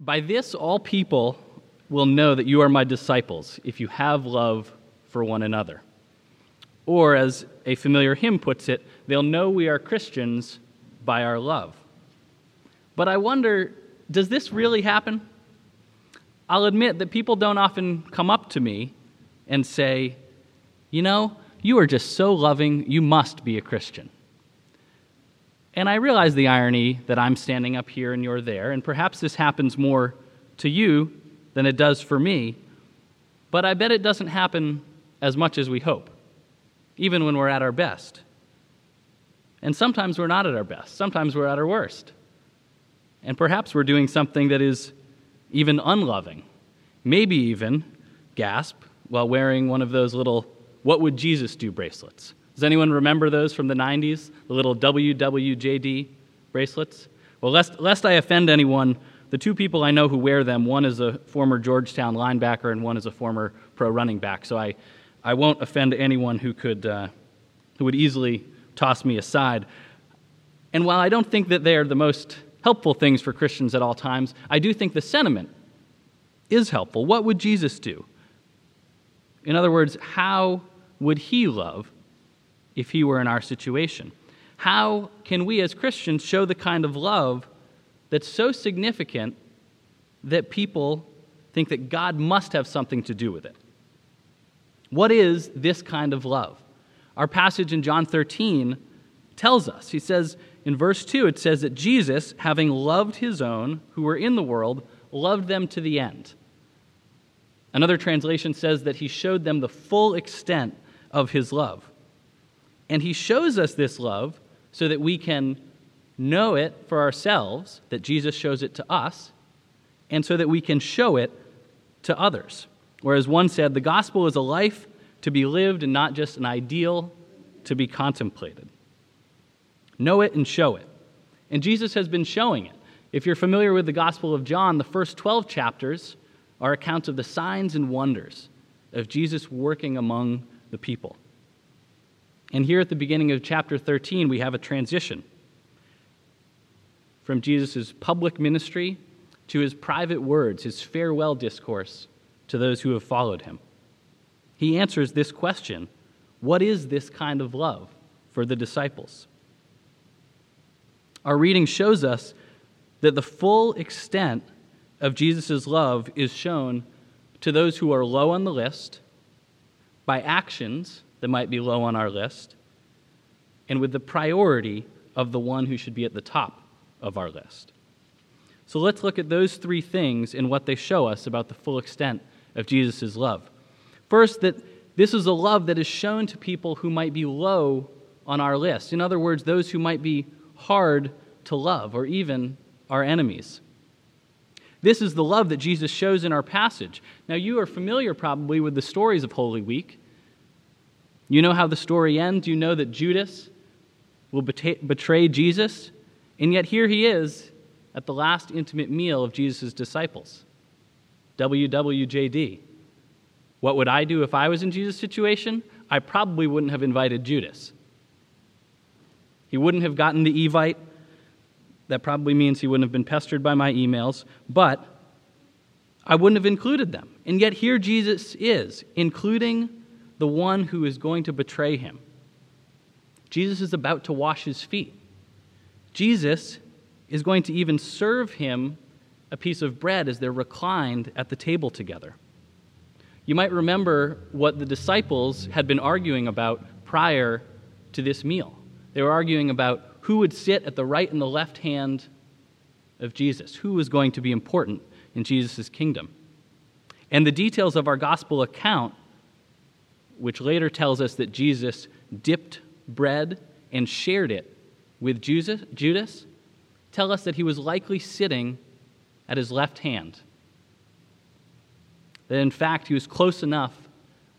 By this, all people will know that you are my disciples if you have love for one another. Or, as a familiar hymn puts it, they'll know we are Christians by our love. But I wonder does this really happen? I'll admit that people don't often come up to me and say, You know, you are just so loving, you must be a Christian. And I realize the irony that I'm standing up here and you're there, and perhaps this happens more to you than it does for me, but I bet it doesn't happen as much as we hope, even when we're at our best. And sometimes we're not at our best, sometimes we're at our worst. And perhaps we're doing something that is even unloving, maybe even, gasp, while wearing one of those little What Would Jesus Do bracelets. Does anyone remember those from the 90s? The little WWJD bracelets? Well, lest, lest I offend anyone, the two people I know who wear them, one is a former Georgetown linebacker and one is a former pro running back. So I, I won't offend anyone who, could, uh, who would easily toss me aside. And while I don't think that they are the most helpful things for Christians at all times, I do think the sentiment is helpful. What would Jesus do? In other words, how would he love if he were in our situation? How can we as Christians show the kind of love that's so significant that people think that God must have something to do with it? What is this kind of love? Our passage in John 13 tells us. He says, in verse 2, it says that Jesus, having loved his own who were in the world, loved them to the end. Another translation says that he showed them the full extent of his love. And he shows us this love so that we can know it for ourselves, that Jesus shows it to us, and so that we can show it to others. Whereas one said, the gospel is a life to be lived and not just an ideal to be contemplated. Know it and show it. And Jesus has been showing it. If you're familiar with the Gospel of John, the first 12 chapters are accounts of the signs and wonders of Jesus working among the people. And here at the beginning of chapter 13, we have a transition from Jesus' public ministry to his private words, his farewell discourse to those who have followed him. He answers this question What is this kind of love for the disciples? Our reading shows us that the full extent of Jesus' love is shown to those who are low on the list by actions that might be low on our list and with the priority of the one who should be at the top of our list. So let's look at those three things and what they show us about the full extent of Jesus' love. First, that this is a love that is shown to people who might be low on our list. In other words, those who might be hard to love, or even our enemies. This is the love that Jesus shows in our passage. Now, you are familiar probably with the stories of Holy Week. You know how the story ends. You know that Judas will betray Jesus. And yet, here he is at the last intimate meal of Jesus' disciples. WWJD. What would I do if I was in Jesus' situation? I probably wouldn't have invited Judas. He wouldn't have gotten the Evite. That probably means he wouldn't have been pestered by my emails, but I wouldn't have included them. And yet here Jesus is, including the one who is going to betray him. Jesus is about to wash his feet. Jesus is going to even serve him a piece of bread as they're reclined at the table together. You might remember what the disciples had been arguing about prior to this meal. They were arguing about who would sit at the right and the left hand of Jesus, who was going to be important in Jesus' kingdom. And the details of our gospel account, which later tells us that Jesus dipped bread and shared it with Judas, tell us that he was likely sitting at his left hand. That in fact, he was close enough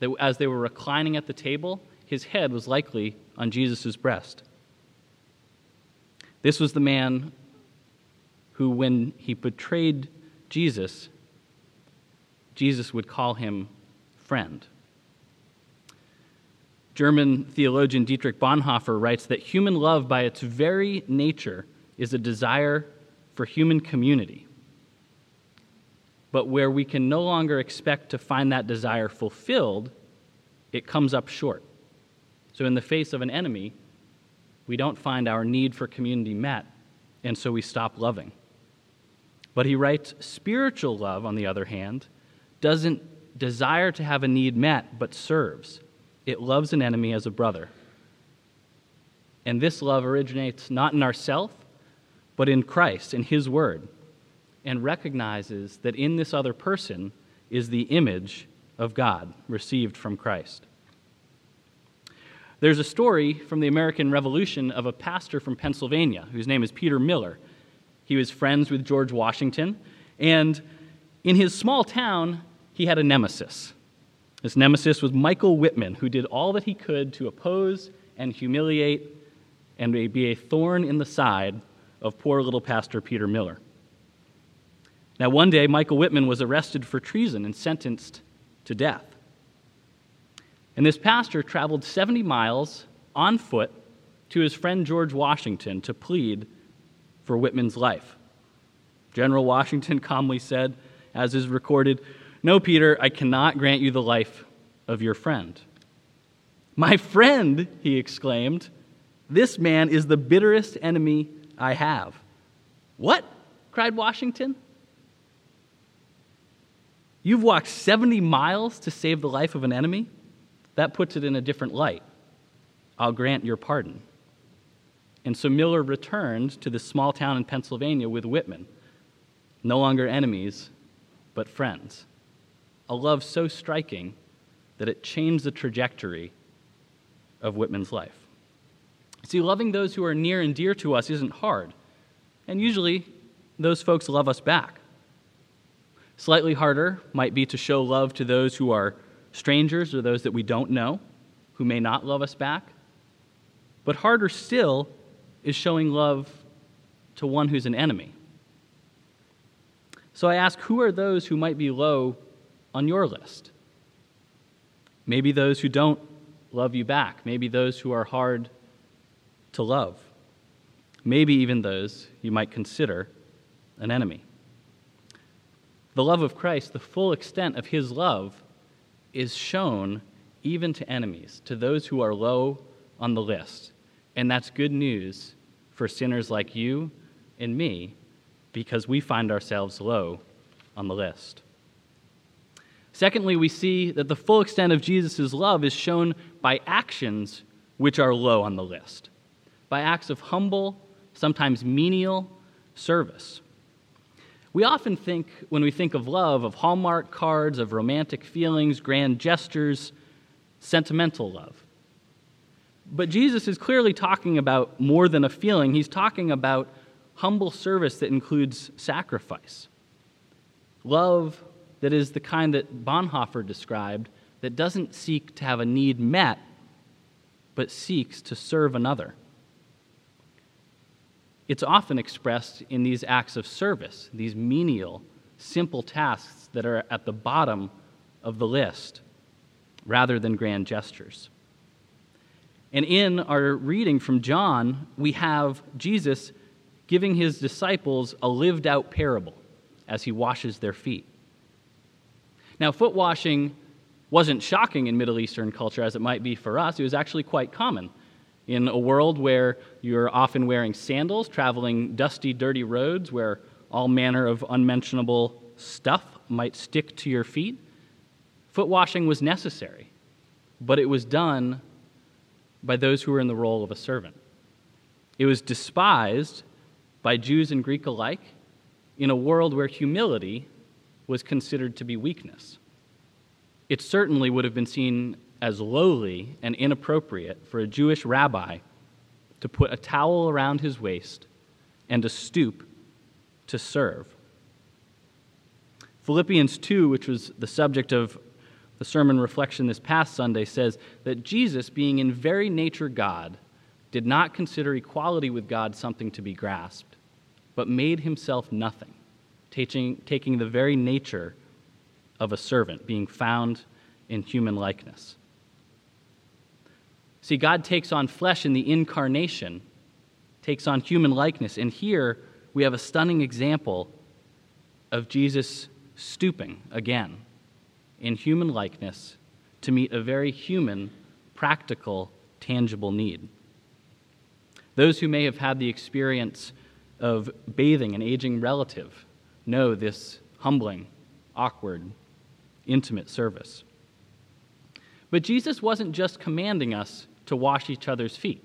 that as they were reclining at the table, his head was likely on Jesus' breast. This was the man who, when he betrayed Jesus, Jesus would call him friend. German theologian Dietrich Bonhoeffer writes that human love, by its very nature, is a desire for human community. but where we can no longer expect to find that desire fulfilled, it comes up short. So, in the face of an enemy, we don't find our need for community met, and so we stop loving. But he writes spiritual love, on the other hand, doesn't desire to have a need met, but serves. It loves an enemy as a brother. And this love originates not in ourself, but in Christ, in His Word, and recognizes that in this other person is the image of God received from Christ. There's a story from the American Revolution of a pastor from Pennsylvania whose name is Peter Miller. He was friends with George Washington, and in his small town, he had a nemesis. This nemesis was Michael Whitman, who did all that he could to oppose and humiliate and be a thorn in the side of poor little Pastor Peter Miller. Now, one day, Michael Whitman was arrested for treason and sentenced to death. And this pastor traveled 70 miles on foot to his friend George Washington to plead for Whitman's life. General Washington calmly said, as is recorded, No, Peter, I cannot grant you the life of your friend. My friend, he exclaimed, this man is the bitterest enemy I have. What? cried Washington. You've walked 70 miles to save the life of an enemy? That puts it in a different light. I'll grant your pardon. And so Miller returned to this small town in Pennsylvania with Whitman, no longer enemies, but friends. A love so striking that it changed the trajectory of Whitman's life. See, loving those who are near and dear to us isn't hard, and usually those folks love us back. Slightly harder might be to show love to those who are strangers or those that we don't know who may not love us back. But harder still is showing love to one who's an enemy. So I ask who are those who might be low on your list? Maybe those who don't love you back, maybe those who are hard to love, maybe even those you might consider an enemy. The love of Christ, the full extent of his love, is shown even to enemies, to those who are low on the list. And that's good news for sinners like you and me because we find ourselves low on the list. Secondly, we see that the full extent of Jesus' love is shown by actions which are low on the list, by acts of humble, sometimes menial service. We often think, when we think of love, of Hallmark cards, of romantic feelings, grand gestures, sentimental love. But Jesus is clearly talking about more than a feeling, he's talking about humble service that includes sacrifice. Love that is the kind that Bonhoeffer described that doesn't seek to have a need met, but seeks to serve another it's often expressed in these acts of service, these menial, simple tasks that are at the bottom of the list, rather than grand gestures. And in our reading from John, we have Jesus giving his disciples a lived out parable as he washes their feet. Now, foot washing wasn't shocking in Middle Eastern culture as it might be for us, it was actually quite common. In a world where you're often wearing sandals, traveling dusty, dirty roads where all manner of unmentionable stuff might stick to your feet, foot washing was necessary, but it was done by those who were in the role of a servant. It was despised by Jews and Greek alike in a world where humility was considered to be weakness. It certainly would have been seen as lowly and inappropriate for a Jewish rabbi to put a towel around his waist and to stoop to serve. Philippians 2, which was the subject of the sermon reflection this past Sunday, says that Jesus, being in very nature God, did not consider equality with God something to be grasped, but made himself nothing, taking, taking the very nature of a servant, being found in human likeness. See, God takes on flesh in the incarnation, takes on human likeness. And here we have a stunning example of Jesus stooping again in human likeness to meet a very human, practical, tangible need. Those who may have had the experience of bathing an aging relative know this humbling, awkward, intimate service. But Jesus wasn't just commanding us to wash each other's feet.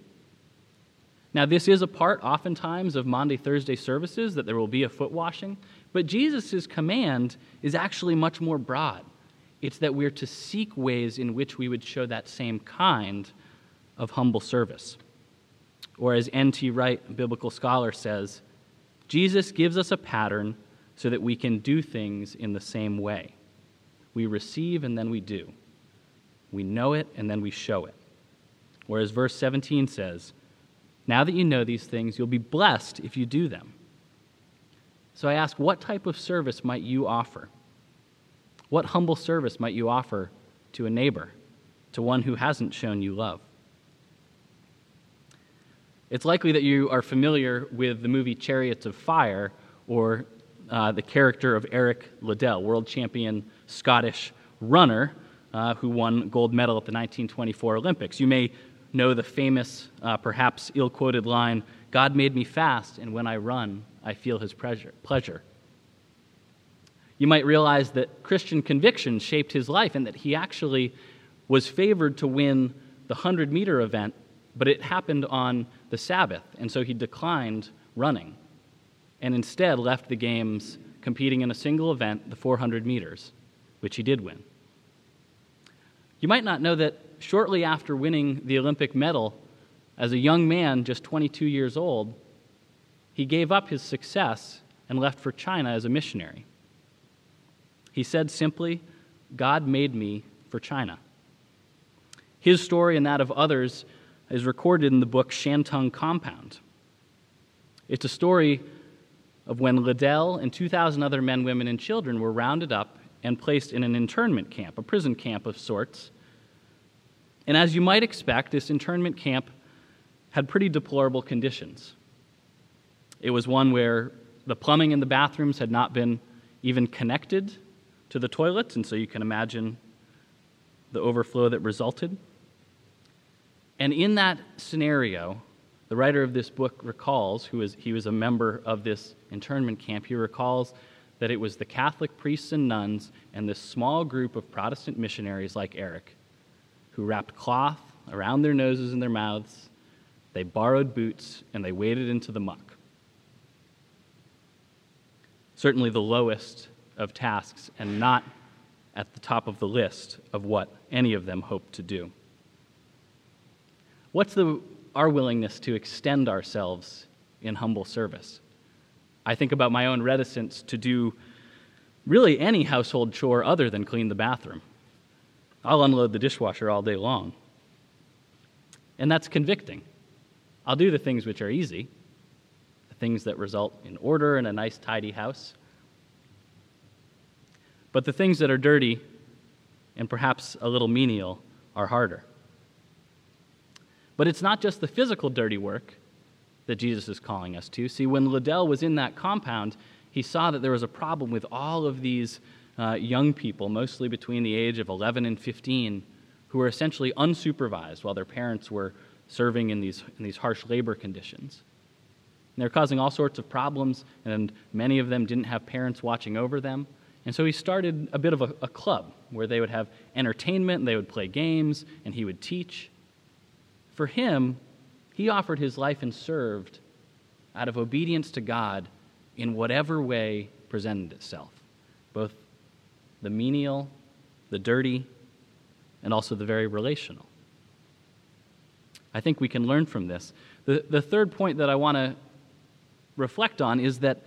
Now, this is a part, oftentimes, of Maundy, Thursday services that there will be a foot washing, but Jesus' command is actually much more broad. It's that we're to seek ways in which we would show that same kind of humble service. Or, as N.T. Wright, biblical scholar, says, Jesus gives us a pattern so that we can do things in the same way. We receive and then we do. We know it and then we show it. Whereas verse 17 says, Now that you know these things, you'll be blessed if you do them. So I ask, what type of service might you offer? What humble service might you offer to a neighbor, to one who hasn't shown you love? It's likely that you are familiar with the movie Chariots of Fire or uh, the character of Eric Liddell, world champion Scottish runner uh, who won gold medal at the 1924 Olympics. You may know the famous, uh, perhaps ill quoted line God made me fast, and when I run, I feel his pleasure. You might realize that Christian conviction shaped his life and that he actually was favored to win the 100 meter event, but it happened on the Sabbath, and so he declined running and instead left the games competing in a single event, the 400 meters, which he did win. You might not know that shortly after winning the Olympic medal, as a young man, just 22 years old, he gave up his success and left for China as a missionary. He said simply, God made me for China. His story and that of others is recorded in the book Shantung Compound. It's a story of when Liddell and 2,000 other men, women, and children were rounded up and placed in an internment camp, a prison camp of sorts. And as you might expect, this internment camp had pretty deplorable conditions. It was one where the plumbing in the bathrooms had not been even connected to the toilets, and so you can imagine the overflow that resulted. And in that scenario, the writer of this book recalls, who is, he was a member of this internment camp, he recalls that it was the Catholic priests and nuns and this small group of Protestant missionaries like Eric who wrapped cloth around their noses and their mouths. They borrowed boots and they waded into the muck. Certainly the lowest of tasks and not at the top of the list of what any of them hoped to do. What's the, our willingness to extend ourselves in humble service? I think about my own reticence to do really any household chore other than clean the bathroom. I'll unload the dishwasher all day long. And that's convicting. I'll do the things which are easy, the things that result in order and a nice, tidy house. But the things that are dirty and perhaps a little menial are harder. But it's not just the physical dirty work that Jesus is calling us to. See, when Liddell was in that compound, he saw that there was a problem with all of these uh, young people, mostly between the age of 11 and 15, who were essentially unsupervised while their parents were serving in these, in these harsh labor conditions. And they're causing all sorts of problems, and many of them didn't have parents watching over them. And so he started a bit of a, a club where they would have entertainment, and they would play games, and he would teach. For him, he offered his life and served out of obedience to God in whatever way presented itself, both the menial, the dirty, and also the very relational. I think we can learn from this. The, the third point that I want to reflect on is that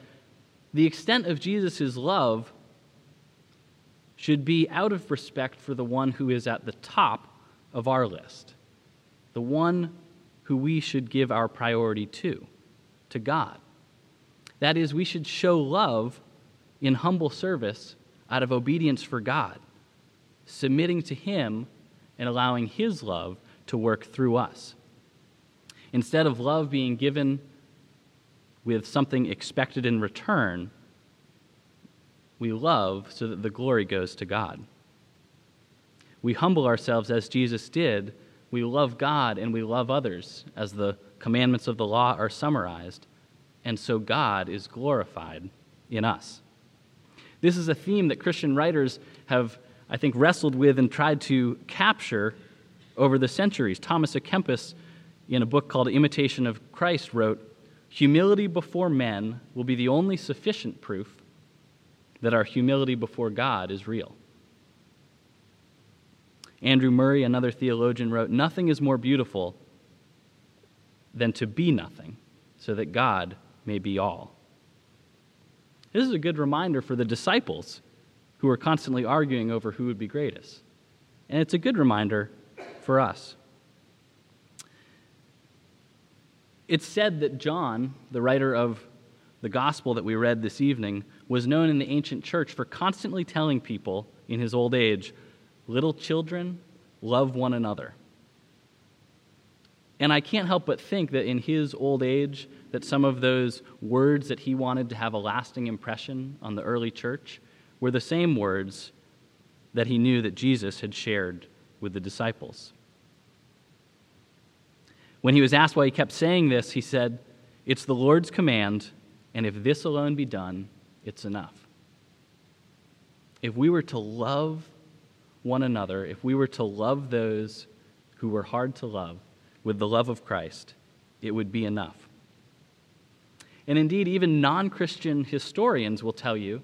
the extent of Jesus' love should be out of respect for the one who is at the top of our list the one who we should give our priority to, to God. That is, we should show love in humble service out of obedience for God, submitting to Him and allowing His love to work through us. Instead of love being given with something expected in return, we love so that the glory goes to God. We humble ourselves as Jesus did. We love God and we love others, as the commandments of the law are summarized. And so God is glorified in us. This is a theme that Christian writers have, I think, wrestled with and tried to capture over the centuries. Thomas à Kempis, in a book called Imitation of Christ, wrote Humility before men will be the only sufficient proof that our humility before God is real. Andrew Murray, another theologian, wrote Nothing is more beautiful than to be nothing, so that God may be all. This is a good reminder for the disciples who are constantly arguing over who would be greatest. And it's a good reminder for us. It's said that John, the writer of the gospel that we read this evening, was known in the ancient church for constantly telling people in his old age, little children, love one another. And I can't help but think that in his old age, that some of those words that he wanted to have a lasting impression on the early church were the same words that he knew that Jesus had shared with the disciples. When he was asked why he kept saying this, he said, It's the Lord's command, and if this alone be done, it's enough. If we were to love one another, if we were to love those who were hard to love with the love of Christ, it would be enough. And indeed, even non Christian historians will tell you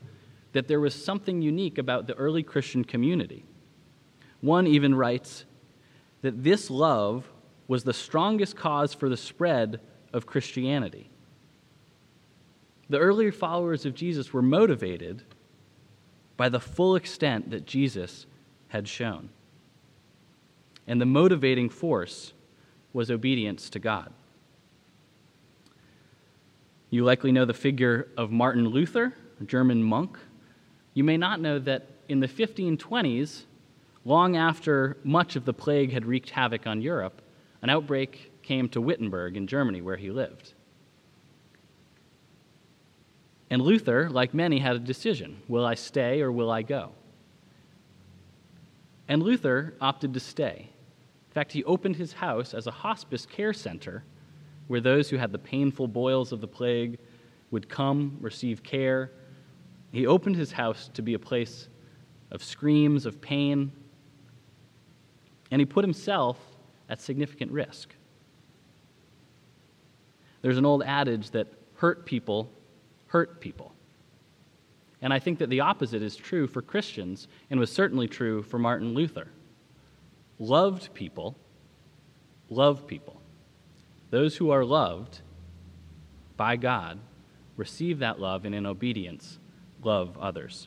that there was something unique about the early Christian community. One even writes that this love was the strongest cause for the spread of Christianity. The earlier followers of Jesus were motivated by the full extent that Jesus had shown. And the motivating force was obedience to God. You likely know the figure of Martin Luther, a German monk. You may not know that in the 1520s, long after much of the plague had wreaked havoc on Europe, an outbreak came to Wittenberg in Germany, where he lived. And Luther, like many, had a decision will I stay or will I go? And Luther opted to stay. In fact, he opened his house as a hospice care center where those who had the painful boils of the plague would come, receive care. He opened his house to be a place of screams, of pain, and he put himself at significant risk. There's an old adage that hurt people hurt people. And I think that the opposite is true for Christians and was certainly true for Martin Luther. Loved people love people. Those who are loved by God receive that love and in obedience love others.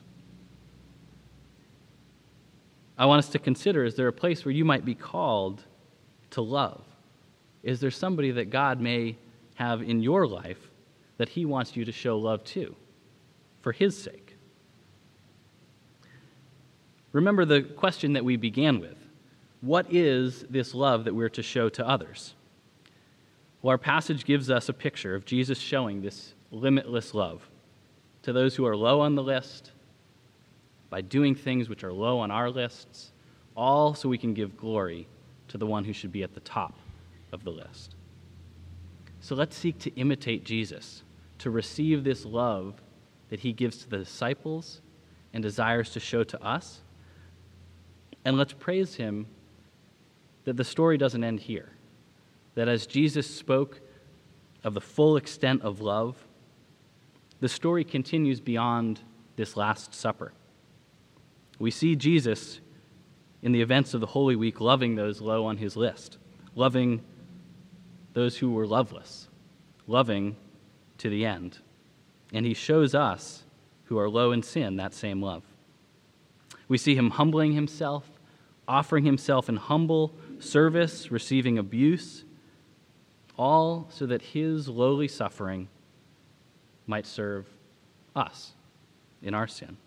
I want us to consider is there a place where you might be called to love? Is there somebody that God may have in your life that He wants you to show love to for His sake? Remember the question that we began with What is this love that we're to show to others? Well, our passage gives us a picture of Jesus showing this limitless love to those who are low on the list by doing things which are low on our lists, all so we can give glory to the one who should be at the top of the list. So let's seek to imitate Jesus, to receive this love that he gives to the disciples and desires to show to us. And let's praise him that the story doesn't end here that as Jesus spoke of the full extent of love, the story continues beyond this Last Supper. We see Jesus in the events of the Holy Week loving those low on his list, loving those who were loveless, loving to the end. And he shows us who are low in sin that same love. We see him humbling himself, offering himself in humble service, receiving abuse, all so that his lowly suffering might serve us in our sin.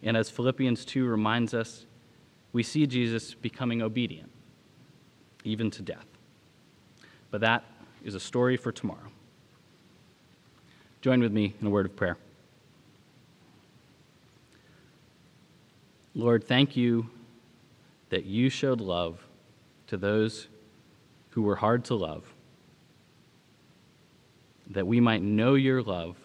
And as Philippians 2 reminds us, we see Jesus becoming obedient, even to death. But that is a story for tomorrow. Join with me in a word of prayer. Lord, thank you that you showed love to those who were hard to love, that we might know your love,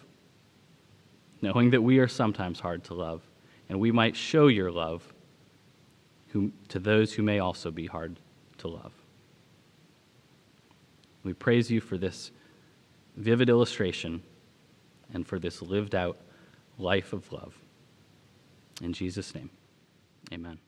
knowing that we are sometimes hard to love, and we might show your love to those who may also be hard to love. We praise you for this vivid illustration and for this lived out life of love. In Jesus' name, amen.